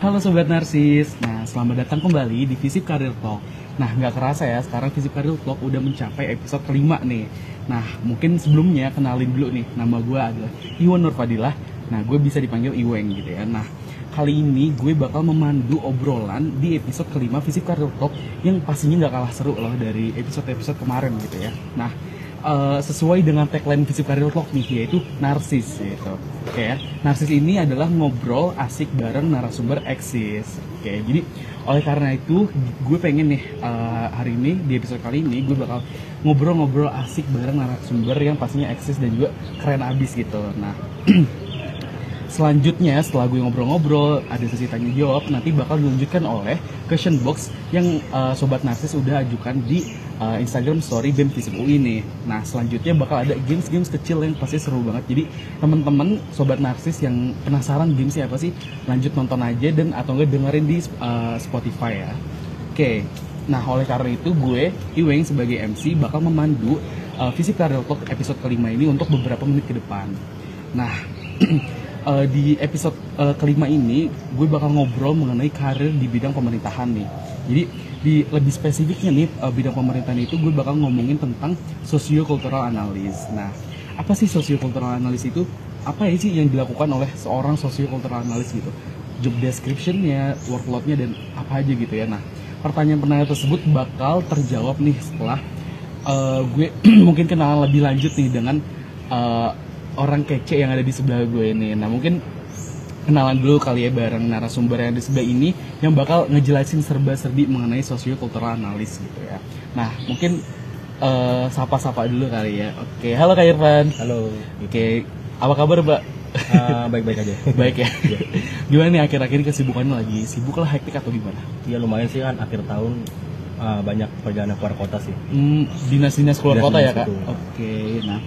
Halo Sobat Narsis, nah selamat datang kembali di Visip Karir Talk. Nah nggak kerasa ya, sekarang Visip Karir Talk udah mencapai episode kelima nih. Nah mungkin sebelumnya kenalin dulu nih, nama gue adalah Iwan Nurfadilah. Nah gue bisa dipanggil Iweng gitu ya. Nah kali ini gue bakal memandu obrolan di episode kelima Visip Karir Talk Yang pastinya nggak kalah seru loh dari episode-episode kemarin gitu ya. Nah uh, sesuai dengan tagline Visip Karir Talk nih yaitu narsis gitu. Oke ya. Narsis ini adalah ngobrol asik bareng narasumber eksis. Oke, jadi oleh karena itu gue pengen nih uh, hari ini di episode kali ini gue bakal ngobrol-ngobrol asik bareng narasumber yang pastinya eksis dan juga keren abis gitu. Nah, selanjutnya setelah gue ngobrol-ngobrol ada sesi tanya jawab nanti bakal dilanjutkan oleh question box yang uh, sobat narsis udah ajukan di uh, Instagram story BEM Visip ini. Nah selanjutnya bakal ada games-games kecil yang pasti seru banget. Jadi teman-teman sobat narsis yang penasaran gamesnya apa sih lanjut nonton aja dan atau enggak dengerin di uh, Spotify ya. Oke. Okay. Nah oleh karena itu gue Iweng sebagai MC bakal memandu uh, Visip Talk episode kelima ini untuk beberapa menit ke depan. Nah uh, di episode uh, kelima ini gue bakal ngobrol mengenai karir di bidang pemerintahan nih. Jadi di lebih spesifiknya nih uh, bidang pemerintahan itu gue bakal ngomongin tentang socio-cultural analis. Nah, apa sih socio-cultural analis itu? Apa ya sih yang dilakukan oleh seorang socio-cultural analis gitu? Job description-nya, workload-nya dan apa aja gitu ya. Nah, pertanyaan-pertanyaan tersebut bakal terjawab nih setelah uh, gue mungkin kenalan lebih lanjut nih dengan orang kece yang ada di sebelah gue ini. Nah mungkin kenalan dulu kali ya bareng narasumber yang di sebelah ini yang bakal ngejelasin serba-serbi mengenai socio-cultural analis gitu ya. Nah mungkin uh, sapa-sapa dulu kali ya. Oke, halo Kak Irfan. Halo. Oke, apa kabar Mbak? Uh, baik-baik aja. Baik ya. gimana nih akhir-akhir ini kesibukannya lagi? Sibuk lah hektik atau gimana? Iya lumayan sih kan akhir tahun uh, banyak perjalanan keluar kota sih. Hmm, dinas-dinas keluar Dinas kota ya dinas kak? itu. Oke, nah.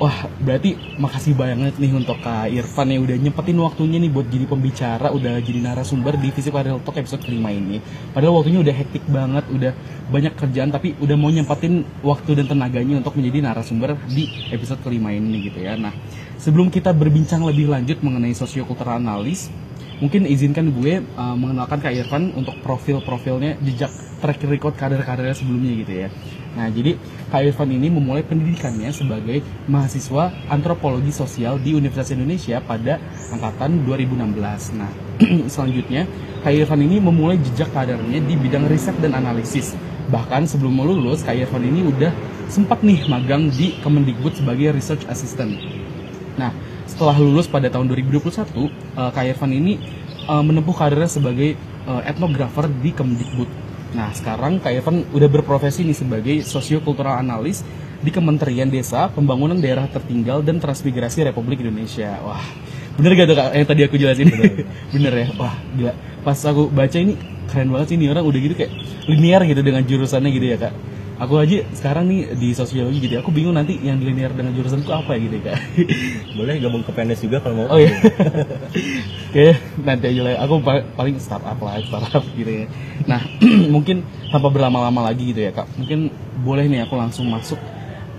Wah, berarti makasih banget nih untuk Kak Irfan yang udah nyempetin waktunya nih buat jadi pembicara, udah jadi narasumber di Visip Real Talk episode kelima ini. Padahal waktunya udah hektik banget, udah banyak kerjaan, tapi udah mau nyempetin waktu dan tenaganya untuk menjadi narasumber di episode kelima ini gitu ya. Nah, sebelum kita berbincang lebih lanjut mengenai sosiokultural analis, mungkin izinkan gue uh, mengenalkan Kak Irfan untuk profil-profilnya jejak track record karir-karirnya sebelumnya gitu ya. Nah, jadi Kak Irfan ini memulai pendidikannya sebagai mahasiswa antropologi sosial di Universitas Indonesia pada angkatan 2016. Nah, selanjutnya Kak Irfan ini memulai jejak karirnya di bidang riset dan analisis. Bahkan sebelum mau lulus, Kak Irfan ini udah sempat nih magang di Kemendikbud sebagai research assistant. Nah, setelah lulus pada tahun 2021, uh, Kak Irfan ini uh, menempuh karirnya sebagai uh, etnografer di Kemendikbud. Nah, sekarang Kak Irfan udah berprofesi nih sebagai sosiokultural analis di Kementerian Desa, Pembangunan Daerah Tertinggal dan Transmigrasi Republik Indonesia. Wah, bener gak tuh Kak yang tadi aku jelasin? Bener, bener ya? Wah, gila. Pas aku baca ini keren banget sih ini orang udah gitu kayak linear gitu dengan jurusannya gitu ya Kak. Aku aja sekarang nih di sosiologi gitu ya, aku bingung nanti yang linear dengan jurusan itu apa ya gitu ya Kak. Boleh gabung ke PNS juga kalau mau. Oh iya. Oke, nanti aja lah. Aku pa- paling startup lah, startup gitu ya. Nah, mungkin tanpa berlama-lama lagi gitu ya, Kak. Mungkin boleh nih aku langsung masuk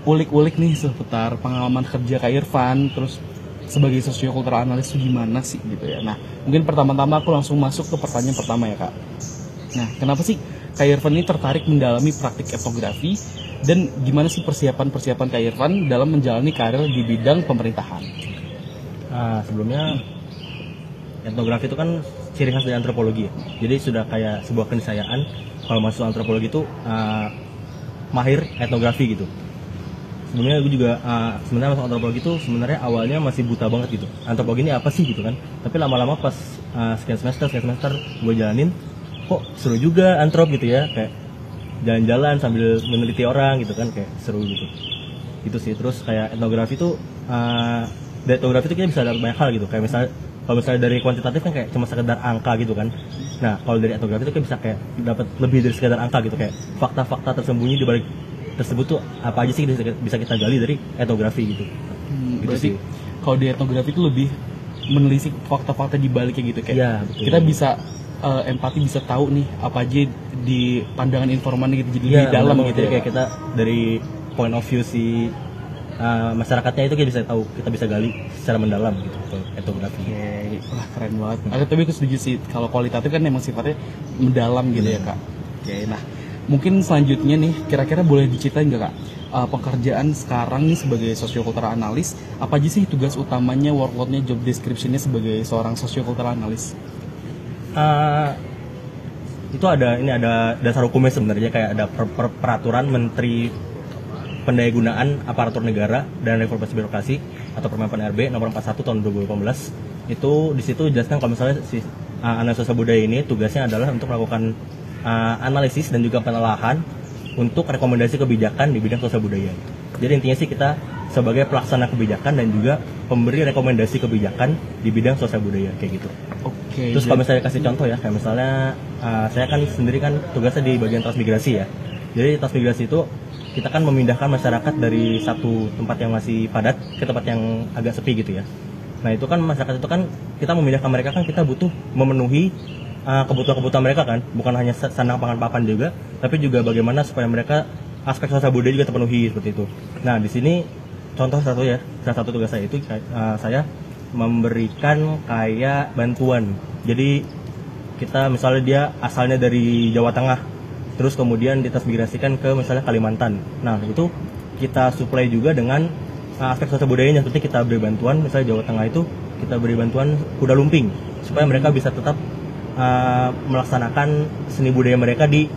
ulik-ulik nih seputar pengalaman kerja Kak Irfan, terus sebagai sosiokultural analis itu gimana sih gitu ya. Nah, mungkin pertama-tama aku langsung masuk ke pertanyaan pertama ya, Kak. Nah, kenapa sih Kak Irfan ini tertarik mendalami praktik etnografi dan gimana sih persiapan-persiapan Kak Irfan dalam menjalani karir di bidang pemerintahan? Ah, sebelumnya etnografi itu kan ciri khas dari antropologi ya. Jadi sudah kayak sebuah keniscayaan kalau masuk antropologi itu ah, mahir etnografi gitu. Sebelumnya gue juga ah, sebenarnya masuk antropologi itu sebenarnya awalnya masih buta banget gitu. Antropologi ini apa sih gitu kan? Tapi lama-lama pas ah, sekian semester, sekian semester gue jalanin, kok seru juga antrop gitu ya, kayak jalan-jalan sambil meneliti orang gitu kan, kayak seru gitu. Gitu sih. Terus kayak etnografi itu ah, dari etnografi itu kita bisa dapat banyak hal gitu. Kayak misalnya kalau misalnya dari kuantitatif kan kayak cuma sekedar angka gitu kan. Nah, kalau dari etnografi itu kita bisa kayak dapat lebih dari sekedar angka gitu kayak fakta-fakta tersembunyi di balik tersebut tuh apa aja sih bisa kita gali dari etnografi gitu. Hmm, Gitu sih. kalau di etnografi itu lebih menelisik fakta-fakta di baliknya gitu kayak betul. kita bisa eh, empati bisa tahu nih apa aja di pandangan informan gitu jadi Iya, lebih dalam benar gitu ya kayak kita dari point of view si uh, masyarakatnya itu kita bisa tahu kita bisa gali secara mendalam gitu etnografi. Oke, wah keren banget. Aku tapi aku setuju sih kalau kualitatif kan emang sifatnya mendalam gitu ya kak. Oke, nah. Mungkin selanjutnya nih kira-kira boleh diceritain nggak kak? Uh, pekerjaan sekarang nih sebagai sosiokultural analis apa aja sih tugas utamanya workloadnya job descriptionnya sebagai seorang sosiokultural analis? Uh, itu ada ini ada dasar hukumnya sebenarnya kayak ada per- per- peraturan menteri pendayagunaan aparatur negara dan reformasi birokrasi atau Permen PNRB nomor 41 tahun 2018 itu di situ jelaskan kalau misalnya si uh, analis sosial budaya ini tugasnya adalah untuk melakukan uh, analisis dan juga penelahan untuk rekomendasi kebijakan di bidang sosial budaya. Jadi intinya sih kita sebagai pelaksana kebijakan dan juga pemberi rekomendasi kebijakan di bidang sosial budaya kayak gitu. Oke. Terus jadi- kalau misalnya kasih contoh ya, kayak misalnya uh, saya kan sendiri kan tugasnya di bagian transmigrasi ya. Jadi transmigrasi itu kita kan memindahkan masyarakat dari satu tempat yang masih padat ke tempat yang agak sepi gitu ya. Nah itu kan masyarakat itu kan kita memindahkan mereka kan kita butuh memenuhi uh, kebutuhan-kebutuhan mereka kan, bukan hanya sa- sandang pangan papan juga, tapi juga bagaimana supaya mereka aspek sosial budaya juga terpenuhi seperti itu. Nah di sini contoh satu ya, salah satu tugas saya itu uh, saya memberikan kayak bantuan. Jadi kita misalnya dia asalnya dari Jawa Tengah, terus kemudian ditransmigrasikan ke misalnya Kalimantan. Nah itu kita supply juga dengan uh, aspek sosial budayanya. Seperti kita beri bantuan, misalnya Jawa Tengah itu kita beri bantuan kuda lumping supaya mereka bisa tetap uh, melaksanakan seni budaya mereka di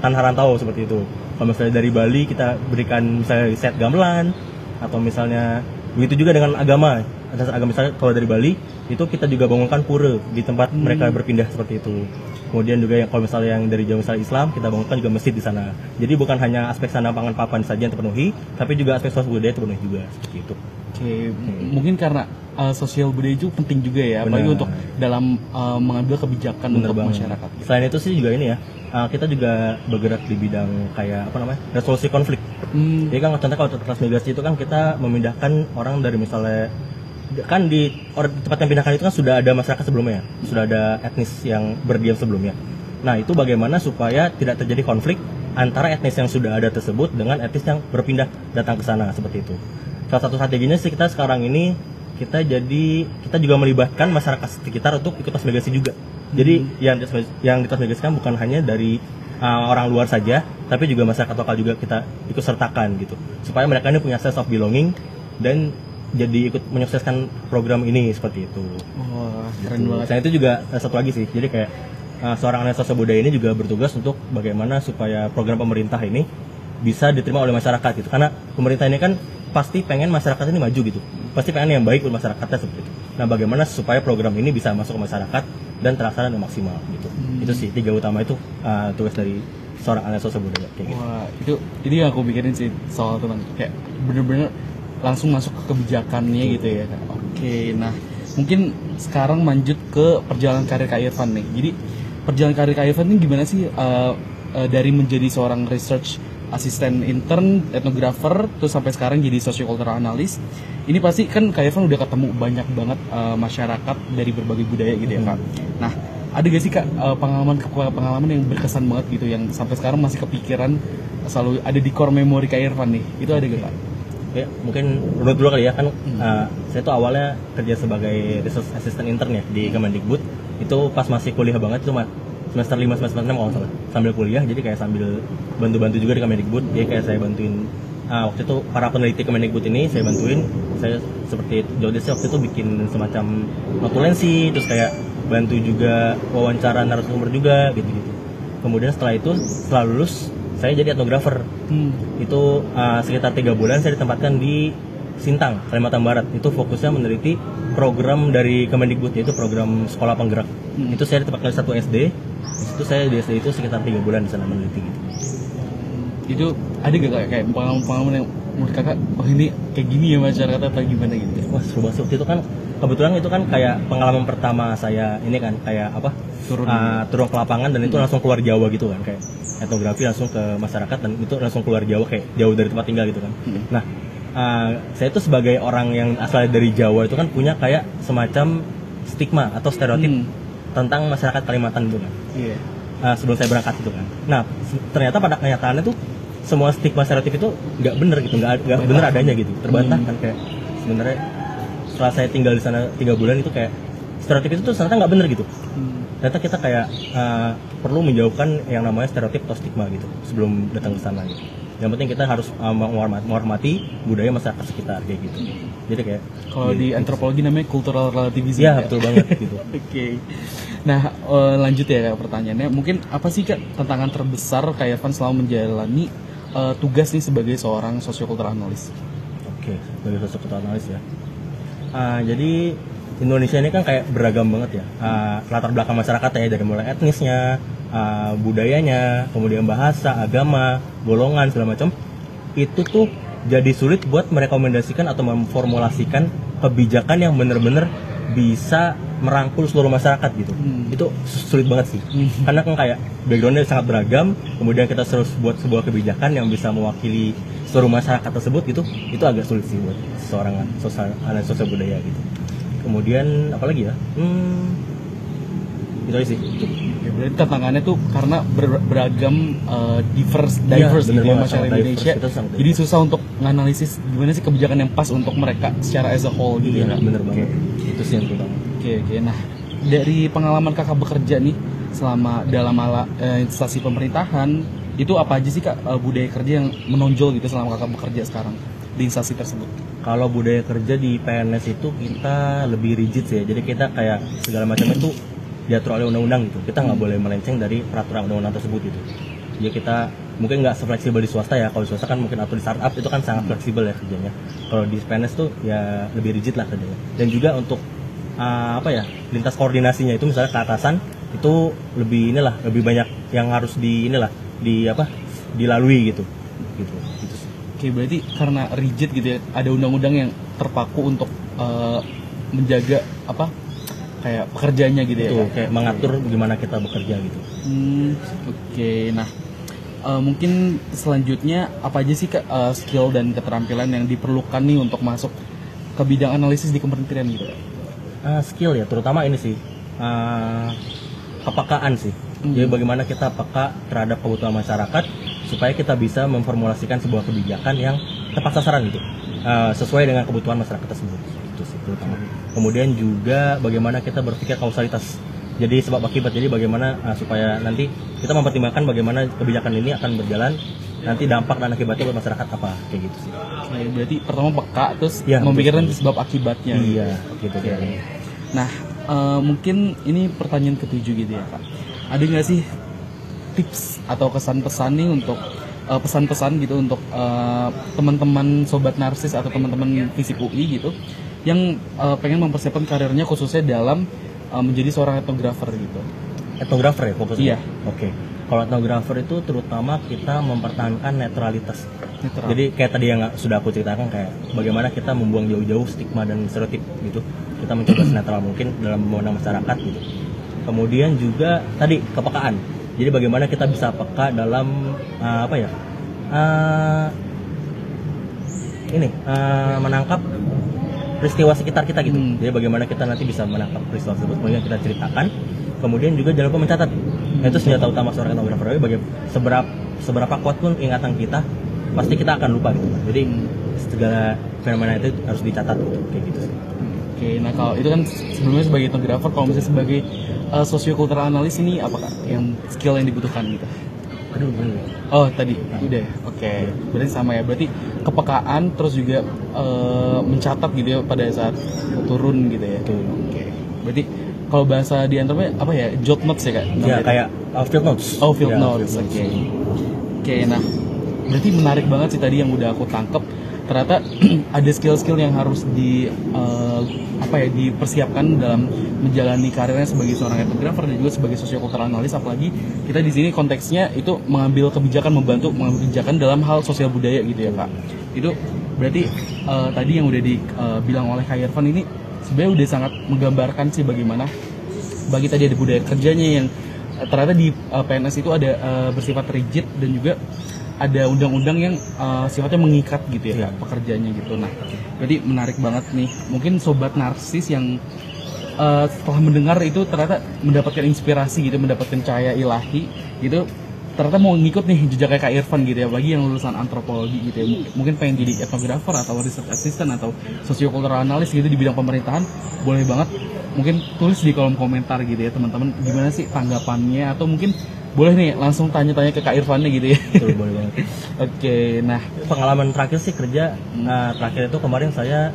tanah rantau seperti itu. Kalau misalnya dari Bali kita berikan misalnya set gamelan atau misalnya begitu juga dengan agama. Ada agama misalnya kalau dari Bali itu kita juga bangunkan pura di tempat mereka berpindah seperti itu. Kemudian juga yang kalau misalnya yang dari Jawa misalnya Islam kita bangunkan juga masjid di sana. Jadi bukan hanya aspek sana pangan papan saja yang terpenuhi, tapi juga aspek sosial budaya terpenuhi juga seperti itu. Oke, mungkin karena uh, sosial budaya itu penting juga ya, apalagi Benar. untuk dalam uh, mengambil kebijakan Bener untuk banget. masyarakat. Selain itu sih juga ini ya, uh, kita juga bergerak di bidang kayak apa namanya resolusi konflik. Hmm, Jadi kan contohnya kalau transmigrasi itu kan kita memindahkan orang dari misalnya kan di or- tempat yang pindahkan itu kan sudah ada masyarakat sebelumnya, ya? sudah ada etnis yang berdiam sebelumnya. Nah itu bagaimana supaya tidak terjadi konflik antara etnis yang sudah ada tersebut dengan etnis yang berpindah datang ke sana seperti itu. Salah satu strateginya sih kita sekarang ini kita jadi kita juga melibatkan masyarakat sekitar untuk ikut transmigrasi juga. Jadi yang ditransmig- yang ditransmigrasikan bukan hanya dari uh, orang luar saja, tapi juga masyarakat lokal juga kita ikut sertakan gitu, supaya mereka ini punya sense of belonging dan jadi ikut menyukseskan program ini seperti itu. wah keren Gitu. banget. Selain itu juga ada satu lagi sih, jadi kayak uh, seorang analis sosial budaya ini juga bertugas untuk bagaimana supaya program pemerintah ini bisa diterima oleh masyarakat gitu. Karena pemerintah ini kan pasti pengen masyarakat ini maju gitu, pasti pengen yang baik untuk masyarakatnya seperti itu. Nah, bagaimana supaya program ini bisa masuk ke masyarakat dan terlaksana dengan maksimal gitu. Itu sih tiga utama itu uh, tugas dari seorang analis sosial budaya kayak gitu. Wah, itu ini yang aku pikirin sih soal teman kayak bener-bener langsung masuk ke kebijakannya gitu ya. Oke, nah mungkin sekarang lanjut ke perjalanan karir Kak Irfan nih. Jadi perjalanan karir Kak Irfan ini gimana sih uh, uh, dari menjadi seorang research asisten intern, etnografer, terus sampai sekarang jadi sociocultural analyst. Ini pasti kan Kak Irfan udah ketemu banyak banget uh, masyarakat dari berbagai budaya gitu ya Kak. Nah, ada gak sih Kak uh, pengalaman pengalaman yang berkesan banget gitu yang sampai sekarang masih kepikiran selalu ada di core memory Kak Irfan nih. Itu ada gak Kak? Ya, mungkin menurut dulu kali ya kan uh, saya tuh awalnya kerja sebagai research assistant intern ya di Kemendikbud itu pas masih kuliah banget cuma semester 5 semester 6 kalau salah sambil kuliah jadi kayak sambil bantu-bantu juga di Kemendikbud jadi kayak saya bantuin ah, waktu itu para peneliti Kemendikbud ini saya bantuin saya seperti Jodesnya waktu itu bikin semacam notulensi terus kayak bantu juga wawancara narasumber juga gitu-gitu kemudian setelah itu setelah lulus saya jadi etnografer Hmm. itu uh, sekitar tiga bulan saya ditempatkan di Sintang, Kalimantan Barat. Itu fokusnya meneliti program dari Kemendikbud yaitu program sekolah penggerak. Hmm. Itu saya ditempatkan di satu SD. Itu saya SD itu sekitar tiga bulan di sana meneliti gitu. Itu ada gak Kak kayak pengalaman-pengalaman yang menurut Kakak oh ini kayak gini ya masyarakat atau gimana gitu? Wah seru banget waktu itu kan kebetulan itu kan kayak pengalaman pertama saya ini kan kayak apa Turun. uh, turun ke lapangan dan itu langsung keluar Jawa gitu kan kayak etnografi langsung ke masyarakat dan itu langsung keluar Jawa kayak jauh dari tempat tinggal gitu kan. Hmm. Nah, uh, saya itu sebagai orang yang asalnya dari Jawa itu kan punya kayak semacam stigma atau stereotip Hmm. tentang masyarakat Kalimantan itu kan. Iya. Uh, sebelum saya berangkat itu kan. Nah, ternyata pada kenyataannya tuh semua stigma stereotip itu nggak bener gitu nggak nggak bener adanya gitu terbantah Hmm. kan kayak sebenarnya setelah saya tinggal di sana tiga bulan itu kayak stereotip itu tuh ternyata nggak bener gitu Hmm. ternyata kita kayak uh, perlu menjauhkan yang namanya stereotip atau stigma gitu sebelum datang ke sana gitu yang penting kita harus uh, menghormati, menghormati budaya masyarakat sekitar kayak gitu jadi kayak Kalau di antropologi namanya cultural relativism. ya betul banget gitu Oke. Nah, eh, lanjut ya pertanyaannya. Mungkin apa sih Kak tantangan terbesar Kak Irfan selama menjalani eh, tugas nih sebagai seorang sosiokultural analis? Oke, sebagai sosok ketua analis ya. Ah, jadi Indonesia ini kan kayak beragam banget ya. Ah, latar belakang masyarakat ya dari mulai etnisnya, ah, budayanya, kemudian bahasa, agama, golongan segala macam. Itu tuh jadi sulit buat merekomendasikan atau memformulasikan kebijakan yang benar-benar bisa merangkul seluruh masyarakat gitu. Hmm. Itu sulit banget sih. Hmm. Karena kan kayak backgroundnya sangat beragam, kemudian kita harus buat sebuah kebijakan yang bisa mewakili seluruh masyarakat tersebut gitu, itu agak sulit sih buat seorang sosial analis sosial budaya gitu. Kemudian apalagi ya? Hmm, itu aja sih. Berarti tantangannya tuh karena ber- beragam eh, diverse Iya, diverse bener gitu ya masyarakat Indonesia. diverse, Jadi susah untuk menganalisis gimana sih kebijakan yang pas untuk mereka secara as a whole gitu ya. Kak? bener Oke. banget. Itu sih yang terutama. Oke, oke. Nah, dari pengalaman kakak bekerja nih selama dalam ala, eh, instansi pemerintahan, itu apa aja sih kak eh, budaya kerja yang menonjol gitu selama kakak bekerja sekarang di instansi tersebut? Kalau budaya kerja di PNS itu kita lebih rigid sih ya. Jadi kita kayak segala macam itu diatur oleh undang-undang gitu. Kita nggak boleh melenceng dari peraturan undang-undang tersebut gitu. Jadi kita mungkin nggak sefleksibel di swasta ya. Kalau di swasta kan mungkin atau di startup itu kan sangat fleksibel ya kerjanya. Kalau di PNS tuh ya lebih rigid lah kerjanya. Dan juga untuk uh, apa ya lintas koordinasinya itu misalnya ke atasan itu lebih inilah lebih banyak yang harus di inilah di apa dilalui gitu gitu gitu. Oke, berarti karena rigid gitu ya, ada undang-undang yang terpaku untuk eh, menjaga apa kayak pekerjaannya gitu ya. Itu Kak? kayak mengatur gimana kita bekerja gitu. Hmm, oke. Nah, eh, mungkin selanjutnya apa aja sih eh, skill dan keterampilan yang diperlukan nih untuk masuk ke bidang analisis di kementerian gitu? Ah, skill ya, terutama ini sih ah, kepekaan sih. Hmm. Jadi bagaimana kita peka terhadap kebutuhan masyarakat supaya kita bisa memformulasikan sebuah kebijakan yang tepat sasaran gitu, Ah, sesuai dengan kebutuhan masyarakat tersebut. Itu sih terutama. Kemudian juga bagaimana kita berpikir kausalitas. Jadi sebab akibat. Jadi bagaimana ah, supaya nanti kita mempertimbangkan bagaimana kebijakan ini akan berjalan nanti dampak dan akibatnya buat masyarakat apa kayak gitu sih. Oke, berarti pertama peka terus Iya, memikirkan betul. sebab akibatnya. Iya, gitu kayaknya. Nah, eh, mungkin ini pertanyaan ketujuh gitu ya kak. Ada nggak sih tips atau kesan-pesan nih untuk eh, pesan-pesan gitu untuk eh, teman-teman sobat narsis atau teman-teman fisik UI gitu yang eh, pengen mempersiapkan karirnya khususnya dalam eh, menjadi seorang etnografer gitu. etnografer ya fokusnya? Iya. Oke. Kalau etnografer itu terutama kita mempertahankan netralitas. Netral. Jadi kayak tadi yang sudah aku ceritakan kayak bagaimana kita membuang jauh-jauh stigma dan stereotip gitu. Kita mencoba senetral mungkin dalam memandang masyarakat gitu. Kemudian juga tadi kepekaan. Jadi bagaimana kita bisa peka dalam uh, apa ya? Uh, ini uh, menangkap peristiwa sekitar kita gitu. Hmm. Jadi bagaimana kita nanti bisa menangkap peristiwa tersebut, kemudian kita ceritakan. Kemudian juga jangan lupa mencatat. Nah, itu senjata utama seorang etnografer. Bagaimana seberapa seberapa kuat pun ingatan kita, pasti kita akan lupa gitu. Jadi segala fenomena itu harus dicatat gitu, kayak gitu sih. Oke, nah kalau itu kan sebelumnya sebagai etnografer, kalau misalnya sebagai uh, sosiokultural analis ini apa kak yang skill yang dibutuhkan gitu? Aduh, bener. Oh tadi udah ya? oke berarti sama ya berarti kepekaan terus juga eh, mencatat gitu ya pada saat turun gitu ya Betul. oke berarti kalau bahasa di antaranya apa ya jot notes ya kak Ya Namanya? kayak uh, field notes. oh field Ya, notes oke oke nah berarti menarik banget sih tadi yang udah aku tangkep ternyata ada skill-skill yang harus di eh, apa ya dipersiapkan dalam menjalani karirnya sebagai seorang etnografer dan juga sebagai sosiokultural analis. Apalagi kita di sini konteksnya itu mengambil kebijakan membantu mengambil kebijakan dalam hal sosial budaya gitu ya kak. Itu berarti eh, tadi yang udah dibilang oleh Kak Irfan ini sebenarnya udah sangat menggambarkan sih bagaimana bagi tadi ada budaya kerjanya yang eh, ternyata di eh, PNS itu ada eh, bersifat rigid dan juga ada undang-undang yang eh, sifatnya mengikat gitu ya Iya. pekerjaannya gitu. Nah, berarti menarik banget nih. Mungkin sobat narsis yang eh, setelah mendengar itu ternyata mendapatkan inspirasi gitu, mendapatkan cahaya ilahi gitu. ternyata mau ngikut nih jejaknya Kak Irfan gitu ya, apalagi yang lulusan antropologi gitu ya, M- mungkin pengen jadi etnografer atau research assistant atau sosiokultural analis gitu di bidang pemerintahan, boleh banget mungkin tulis di kolom komentar gitu ya teman-teman gimana sih tanggapannya atau mungkin boleh nih langsung tanya-tanya ke Kak Irfannya gitu ya. Betul, boleh banget. Oke, nah Pengalaman terakhir sih kerja, nah, terakhir itu kemarin saya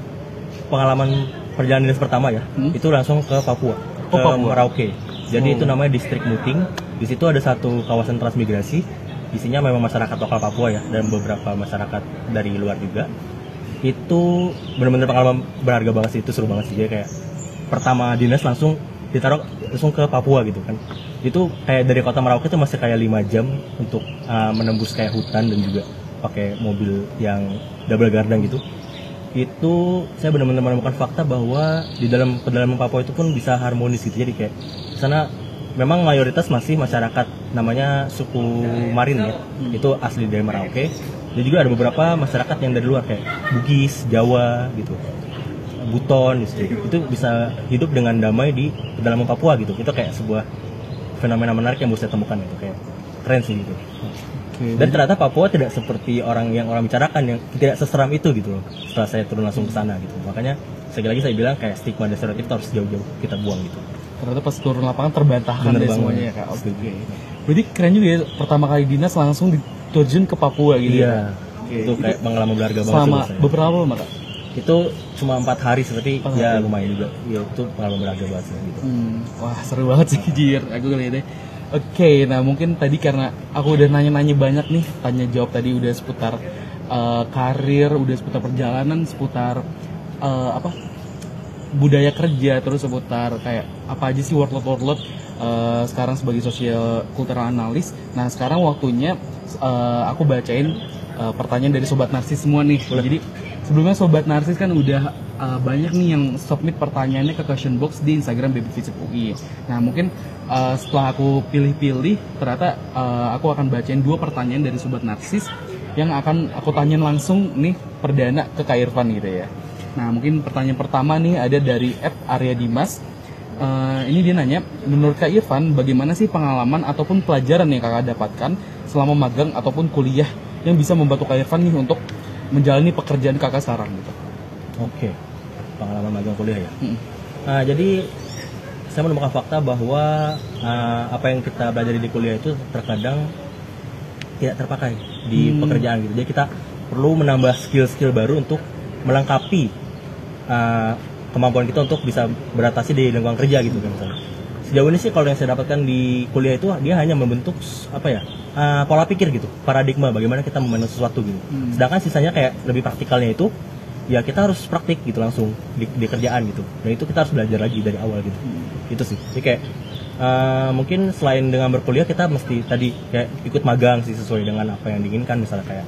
pengalaman perjalanan dinas pertama ya, Hmm. itu langsung ke Papua, Oh, ke Papua. Merauke. Jadi Oh. itu namanya distrik Muting. Di situ ada satu kawasan transmigrasi, isinya memang masyarakat lokal Papua ya, dan beberapa masyarakat dari luar juga. Itu benar-benar pengalaman berharga banget sih, itu seru banget sih. Jadi kayak pertama dinas langsung ditaruh langsung ke Papua gitu kan. Itu kayak dari kota Merauke itu masih kayak lima jam untuk uh, menembus kayak hutan dan juga pakai mobil yang double gardan gitu. Itu saya benar-benar menemukan fakta bahwa di dalam pedalaman Papua itu pun bisa harmonis gitu. Jadi kayak sana memang mayoritas masih masyarakat namanya suku Marin ya. Itu asli dari Merauke. Dan juga ada beberapa masyarakat yang dari luar kayak Bugis Jawa gitu Buton gitu itu bisa hidup dengan damai di pedalaman Papua gitu itu kayak sebuah fenomena menarik yang bisa saya temukan gitu kayak keren sih gitu oke. dan ternyata Papua tidak seperti orang yang orang bicarakan yang tidak seseram itu gitu loh. Setelah saya turun langsung ke sana gitu. Makanya sekali lagi saya bilang kayak stigma dan stereotip harus jauh-jauh kita buang gitu. ternyata pas turun lapangan terbantahkan Bener deh semuanya ya Kak. Oke. Berarti keren juga ya pertama kali dinas langsung diterjun ke Papua gitu ya. Iya. Oke. Itu kayak pengalaman berharga banget Selama beberapa lama Kak? Itu cuma empat hari tapi Empat ya lumayan juga. Ya itu pengalaman berharga banget sih, gitu. Hmm, wah seru banget sih Jir, aku ngeliatnya. Oke, nah mungkin tadi karena aku udah nanya-nanya banyak nih, tanya jawab tadi udah seputar eh, karir, udah seputar perjalanan, seputar eh, apa budaya kerja, terus seputar kayak apa aja sih workload workload eh, sekarang sebagai sosial kultural analis. Nah sekarang waktunya eh, aku bacain eh, pertanyaan dari sobat narsis semua nih. Jadi sebelumnya sobat narsis kan udah uh, banyak nih yang submit pertanyaannya ke question box di Instagram Baby Visit UI. Nah mungkin uh, setelah aku pilih-pilih, ternyata uh, aku akan bacain dua pertanyaan dari sobat narsis yang akan aku tanyain langsung nih perdana ke Kak Irfan gitu ya. Nah mungkin pertanyaan pertama nih ada dari Ed Arya Dimas. Uh, ini dia nanya, menurut Kak Irfan bagaimana sih pengalaman ataupun pelajaran yang kakak dapatkan selama magang ataupun kuliah yang bisa membantu Kak Irfan nih untuk menjalani pekerjaan kakak sekarang gitu. Oke. Pengalaman magang kuliah ya. Mm. Nah, jadi saya menemukan fakta bahwa uh, apa yang kita belajar di kuliah itu terkadang tidak terpakai di Hmm. pekerjaan gitu. Jadi kita perlu menambah skill-skill baru untuk melengkapi uh, kemampuan kita untuk bisa beradaptasi di lingkungan kerja gitu kan misalnya. Sejauh ini sih kalau yang saya dapatkan di kuliah itu dia hanya membentuk apa ya uh, pola pikir gitu, paradigma bagaimana kita memandang sesuatu gitu. Hmm. Sedangkan sisanya kayak lebih praktikalnya itu ya kita harus praktik gitu langsung di, di kerjaan gitu. Dan itu kita harus belajar lagi dari awal gitu. Itu sih. Jadi kayak uh, mungkin selain dengan berkuliah kita mesti tadi kayak ikut magang sih sesuai dengan apa yang diinginkan misalnya kayak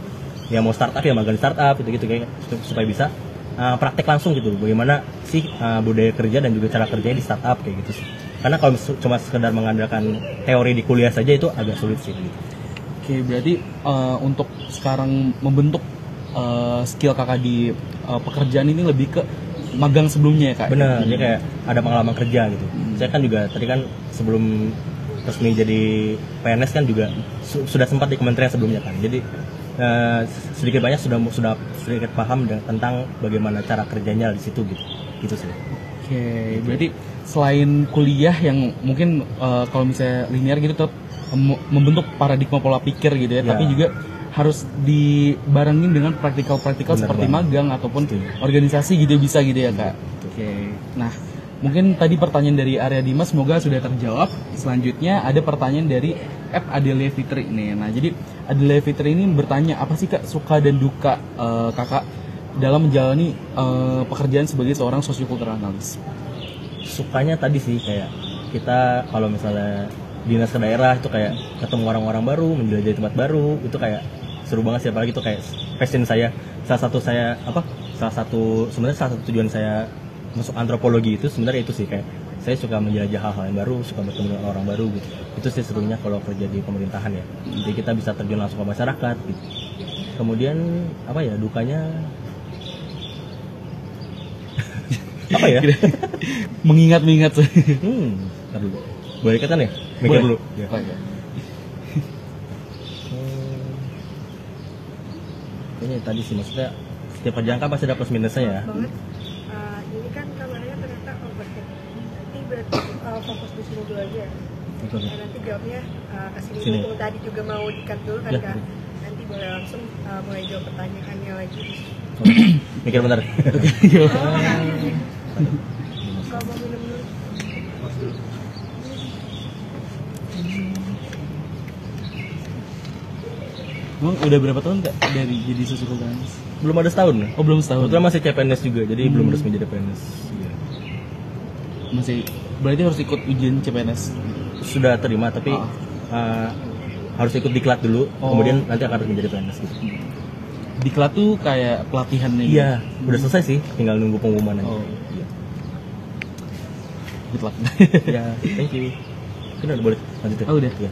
ya mau startup ya magang di startup gitu gitu kayak supaya bisa uh, praktek langsung gitu bagaimana sih uh, budaya kerja dan juga cara kerjanya di startup kayak gitu sih karena kalau cuma sekedar mengandalkan teori di kuliah saja itu agak sulit sih gitu Oke, berarti eh, untuk sekarang membentuk eh, skill kakak di eh, pekerjaan ini lebih ke magang sebelumnya ya kak? bener dia kayak ada pengalaman kerja gitu. Saya kan juga tadi kan sebelum resmi jadi PNS kan juga su- sudah sempat di kementerian sebelumnya kan. Jadi eh, sedikit banyak sudah sudah sedikit paham tentang bagaimana cara kerjanya di situ gitu. Gitu sih. Oke, berarti selain kuliah yang mungkin eh, kalau misalnya linear gitu tetap membentuk paradigma pola pikir gitu ya, Ya. tapi juga harus dibarengin dengan praktikal-praktikal seperti banget. magang ataupun Betul. organisasi gitu bisa gitu ya kak. Oke, nah mungkin tadi pertanyaan dari Arya Dimas semoga sudah terjawab. Selanjutnya ada pertanyaan dari F Adelia Fitri nih. Nah jadi Adelia Fitri ini bertanya apa sih kak suka dan duka eh, kakak dalam menjalani eh, pekerjaan sebagai seorang sosiokultural analis. sukanya tadi sih kayak kita kalau misalnya dinas ke daerah itu kayak ketemu orang-orang baru menjelajahi tempat baru itu kayak seru banget sih apalagi itu kayak passion saya. Salah satu saya apa salah satu sebenarnya salah satu tujuan saya masuk antropologi itu sebenarnya itu sih kayak saya suka menjelajah hal-hal yang baru suka bertemu dengan orang baru gitu. Itu sih serunya kalau kerja di pemerintahan ya. Jadi kita bisa terjun langsung ke masyarakat gitu. Kemudian apa ya dukanya? Apa ya? Mengingat-mengingat. Hmm, dulu. Boleh ikatan ya? Mikir dulu. Ya. Oh, iya. ini tadi sih maksudnya setiap perjangka pasti ada plus minusnya ya. Banget. Uh, ini kan kabarnya ternyata overhead. Nanti uh, fokus di sini dulu aja. Betul. Nah, nanti jawabnya eh, uh, ke sini Sini. Tadi juga mau dikat dulu kan ya. Nanti boleh langsung uh, mulai jawab pertanyaannya lagi. Mikir bentar. Oke. oh, Kalau mau minum dulu. Emang udah berapa tahun kak dari jadi susu kulturnis? belum ada setahun Oh belum setahun. kebetulan masih CPNS juga jadi Hmm. belum resmi jadi PNS Iya. Masih berarti harus ikut ujian CPNS. sudah terima tapi Ah. uh, harus ikut diklat dulu Oh. kemudian nanti akan resmi jadi PNS gitu Diklat tuh kayak pelatihannya. gitu. iya udah selesai sih tinggal nunggu pengumuman aja Oh. Good luck. ya thank you mungkin udah boleh lanjut ya Oh, udah. Iya.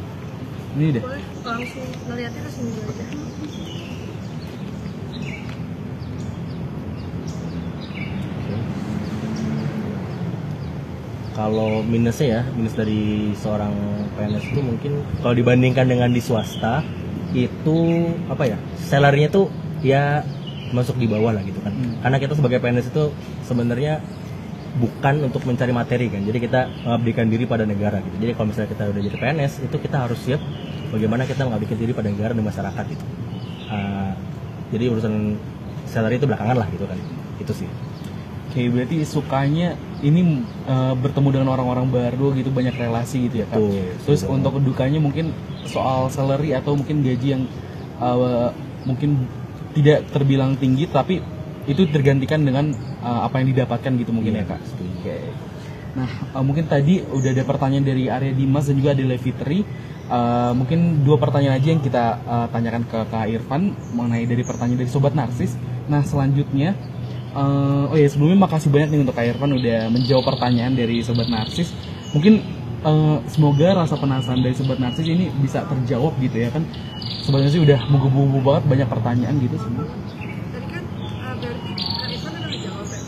Ini udah. boleh langsung ngeliatnya langsung dulu aja Kalau minusnya ya, minus dari seorang PNS itu mungkin kalau dibandingkan dengan di swasta itu apa ya, salary-nya tuh ya masuk di bawah lah gitu kan. Hmm. Karena kita sebagai PNS itu sebenarnya bukan untuk mencari materi kan. Jadi kita mengabdikan diri pada negara gitu. Jadi kalau misalnya kita udah jadi PNS itu kita harus siap bagaimana kita mengabdikan diri pada negara dan masyarakat gitu. Ah, jadi urusan salary itu belakangan lah gitu kan. Itu sih. Oke, berarti sukanya ini eh, bertemu dengan orang-orang baru gitu, banyak relasi gitu ya kak. Betul, Terus betul. untuk dukanya mungkin soal salary atau mungkin gaji yang eh, mungkin tidak terbilang tinggi, tapi itu tergantikan dengan eh, apa yang didapatkan gitu mungkin Iya, ya kak. Oke. Nah, eh, mungkin tadi udah ada pertanyaan dari Arya Dimas dan juga ada Levitri. Eh, mungkin dua pertanyaan aja yang kita eh, tanyakan ke Kak Irfan mengenai dari pertanyaan dari Sobat Narsis. Nah, selanjutnya eh, oh ya sebelumnya makasih banyak nih untuk Kak Irfan udah menjawab pertanyaan dari Sobat Narsis. Mungkin eh, semoga rasa penasaran dari Sobat Narsis ini bisa terjawab gitu ya kan. Sobat Narsis udah menggebu-gebu banget banyak pertanyaan gitu semua. tadi kan uh, berarti Kak Irfan udah ngejawab ya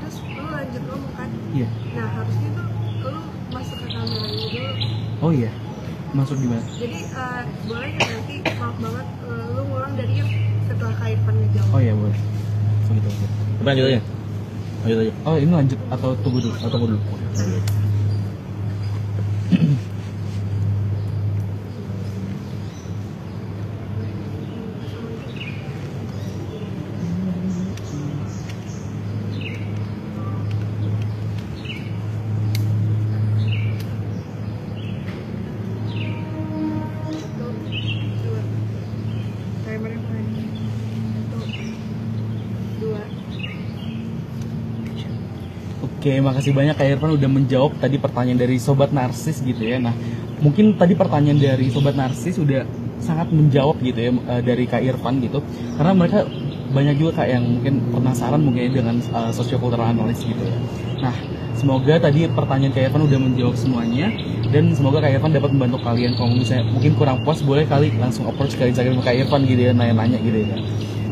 terus lu lanjut ngomong kan Iya. Nah harusnya tuh lu masuk ke kameranya dulu Oh iya. Masuk gimana? jadi uh, boleh nggak nanti maaf banget uh, lu ngulang dari yang setelah Kak Irfan ngejawab Oh iya boleh. Gitu. Tapi lanjut aja. Lanjut aja. Oh ini lanjut atau tunggu dulu? Atau tunggu dulu. Satu, dua. Timernya mulai. Satu, dua. Oke, makasih banyak Kak Irfan udah menjawab tadi pertanyaan dari Sobat Narsis gitu ya. Nah, mungkin tadi pertanyaan dari Sobat Narsis udah sangat menjawab gitu ya eh, dari Kak Irfan gitu. Karena mereka banyak juga Kak yang mungkin penasaran mungkin ya dengan uh, sociocultural analysis gitu ya. Nah, semoga tadi pertanyaan Kak Irfan udah menjawab semuanya dan semoga Kak Irfan dapat membantu kalian kalau misalnya mungkin kurang puas boleh kali langsung approach ke Instagram Kak Irfan gitu ya nanya-nanya gitu ya.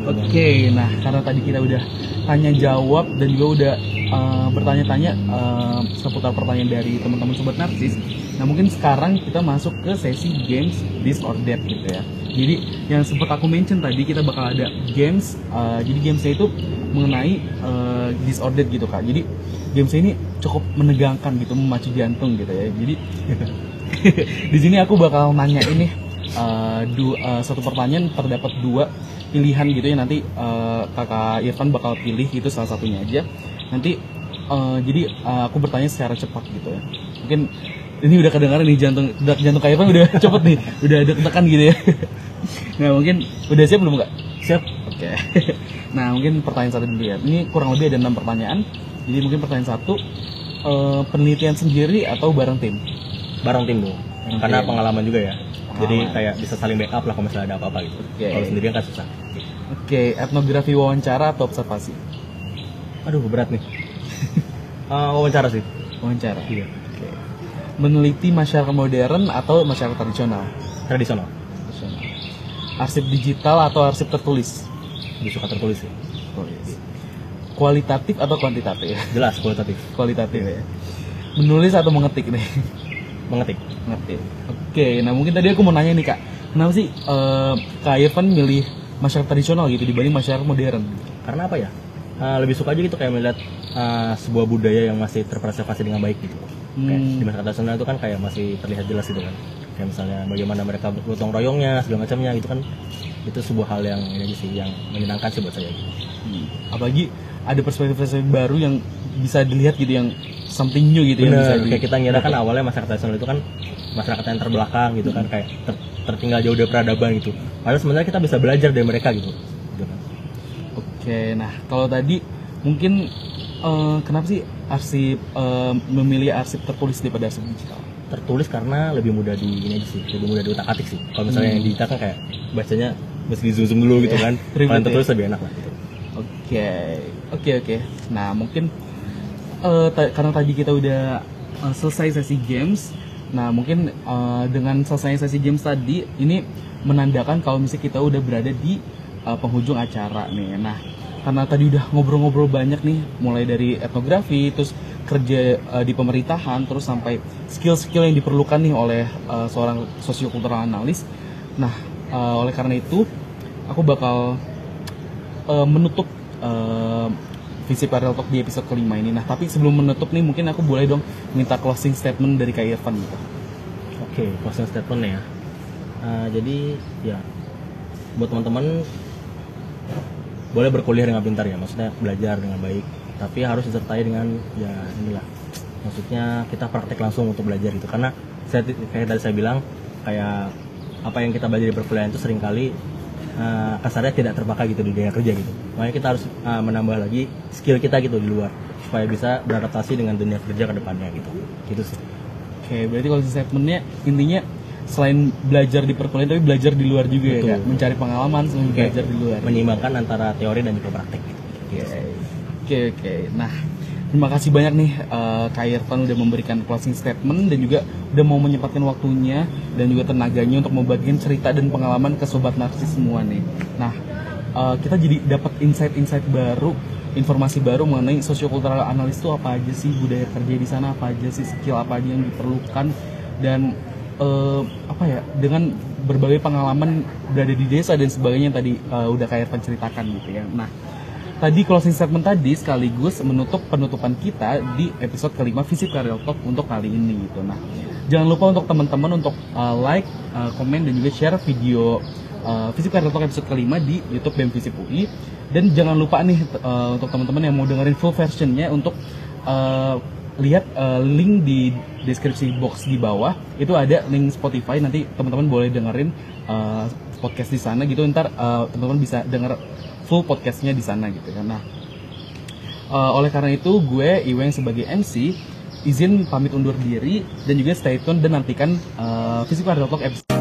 Oke, nah karena tadi kita udah tanya jawab dan juga udah uh, bertanya-tanya uh, seputar pertanyaan dari teman-teman sobat narsis. Nah mungkin sekarang kita masuk ke sesi games this or that gitu ya. Jadi yang sempat aku mention tadi kita bakal ada games. uh, jadi gamesnya itu mengenai uh, this or that gitu kak. Jadi games ini cukup menegangkan gitu, memacu jantung gitu ya. Jadi di sini aku bakal nanya ini uh, du- uh, satu pertanyaan terdapat dua pilihan gitu ya nanti uh, kakak Irfan bakal pilih itu salah satunya aja nanti uh, jadi uh, aku bertanya secara cepat gitu ya mungkin ini udah kedengaran nih jantung jantung Irfan udah cepet nih udah deg-degan gitu ya nah mungkin udah siap belum kak siap oke nah mungkin pertanyaan satu dulu ya ini kurang lebih ada enam pertanyaan jadi mungkin pertanyaan satu uh, penelitian sendiri atau bareng tim Bareng tim tuh. Bareng Karena tim. pengalaman juga ya. Jadi Pengalaman. kayak bisa saling backup lah kalau misalnya ada apa-apa gitu. Oke. Kalau sendirian kan susah. oke etnografi wawancara atau observasi Aduh berat nih. Eh, wawancara sih. wawancara Iya. Oke. Meneliti masyarakat modern atau masyarakat tradisional? Tradisional. Tradisional. Arsip digital atau arsip tertulis? Lebih suka tertulis sih. Tertulis. Kualitatif atau kuantitatif? Jelas kualitatif. Kualitatif ya. Menulis atau mengetik nih? Mengetik. Mengetik. Oke, nah mungkin tadi aku mau nanya nih kak, kenapa sih eh, kak Irfan milih masyarakat tradisional gitu dibanding masyarakat modern. karena apa ya Uh, lebih suka aja gitu kayak melihat uh, sebuah budaya yang masih terpreservasi dengan baik gitu kayak Hmm. di masyarakat itu kan kayak masih terlihat jelas gitu kan kayak misalnya bagaimana mereka gotong royongnya segala macamnya itu kan itu sebuah hal yang ini sih yang menyenangkan sih buat saya gitu. Hmm. Apalagi ada perspektif-perspektif baru yang bisa dilihat gitu yang something new gitu yang bisa Bener, di- kayak kita ngira kan awalnya masyarakat tradisional itu kan masyarakat yang terbelakang gitu kan kayak ter- tertinggal jauh dari peradaban gitu. Padahal sebenarnya kita bisa belajar dari mereka gitu. Kan. Oke, nah kalau tadi mungkin eh, kenapa sih arsip eh, memilih arsip tertulis daripada arsip digital? Tertulis karena lebih mudah di ini aja sih, lebih mudah diutak atik sih. Kalau misalnya Hmm. yang digital kan kayak bacanya mesti di zoom dulu gitu kan. Ribet Kalau yang ya. tertulis lebih enak lah gitu. Oke, oke oke. Nah mungkin eh, ta- karena tadi kita udah eh, selesai sesi games, nah mungkin eh, dengan selesai sesi games tadi ini menandakan kalau misalnya kita udah berada di eh, penghujung acara nih. Nah karena tadi udah ngobrol-ngobrol banyak nih, mulai dari etnografi, terus kerja eh, di pemerintahan, terus sampai skill-skill yang diperlukan nih oleh eh, seorang sosiokultural analis. Nah eh, oleh karena itu aku bakal eh, menutup eh, visi Parallel Talk di episode kelima ini. Nah, tapi sebelum menutup nih, mungkin aku boleh dong minta closing statement dari Kak Irfan gitu. Oke, closing statement ya. Uh, jadi ya buat teman-teman boleh berkuliah dengan pintar ya, maksudnya belajar dengan baik, tapi harus disertai dengan ya inilah, maksudnya kita praktek langsung untuk belajar gitu. Karena saya kayak tadi saya bilang kayak apa yang kita belajar di perkuliahan itu sering kali uh, kasarnya tidak terpakai gitu di dunia kerja gitu. Makanya kita harus uh, menambah lagi skill kita gitu di luar supaya bisa beradaptasi dengan dunia kerja ke depannya gitu. Gitu sih. Oke, berarti closing statementnya intinya selain belajar di perkuliahan, tapi belajar di luar juga ya, Betul. Kak? Mencari pengalaman sambil belajar di luar. menyeimbangkan antara teori dan juga praktek gitu. Oke, oke, oke. Nah, terima kasih banyak nih eh, Kak Irfan udah memberikan closing statement dan juga udah mau menyempatkan waktunya dan juga tenaganya untuk membagikan cerita dan pengalaman ke sobat narsis semua nih. Nah, eh, kita jadi dapat insight-insight baru, informasi baru mengenai sosiokultural analis itu apa aja sih budaya kerja di sana apa aja sih skill apa aja yang diperlukan dan eh, apa ya dengan berbagai pengalaman berada di desa dan sebagainya yang tadi eh, udah Kak Irfan ceritakan gitu ya. Nah, Tadi closing statement tadi sekaligus menutup penutupan kita di episode kelima Visip Karel Talk untuk kali ini gitu. Nah, jangan lupa untuk teman-teman untuk uh, like, uh, komen dan juga share video uh, Karel Talk episode kelima di YouTube BEM Visip UI. Dan jangan lupa nih uh, untuk teman-teman yang mau dengerin full versionnya untuk uh, lihat uh, link di deskripsi box di bawah. Itu ada link Spotify nanti teman-teman boleh dengerin uh, podcast di sana gitu. Ntar uh, teman-teman bisa denger full podcastnya di sana gitu kan nah uh, oleh karena itu gue Iweng sebagai MC izin pamit undur diri dan juga stay tune dan nantikan uh, Physical Talk episode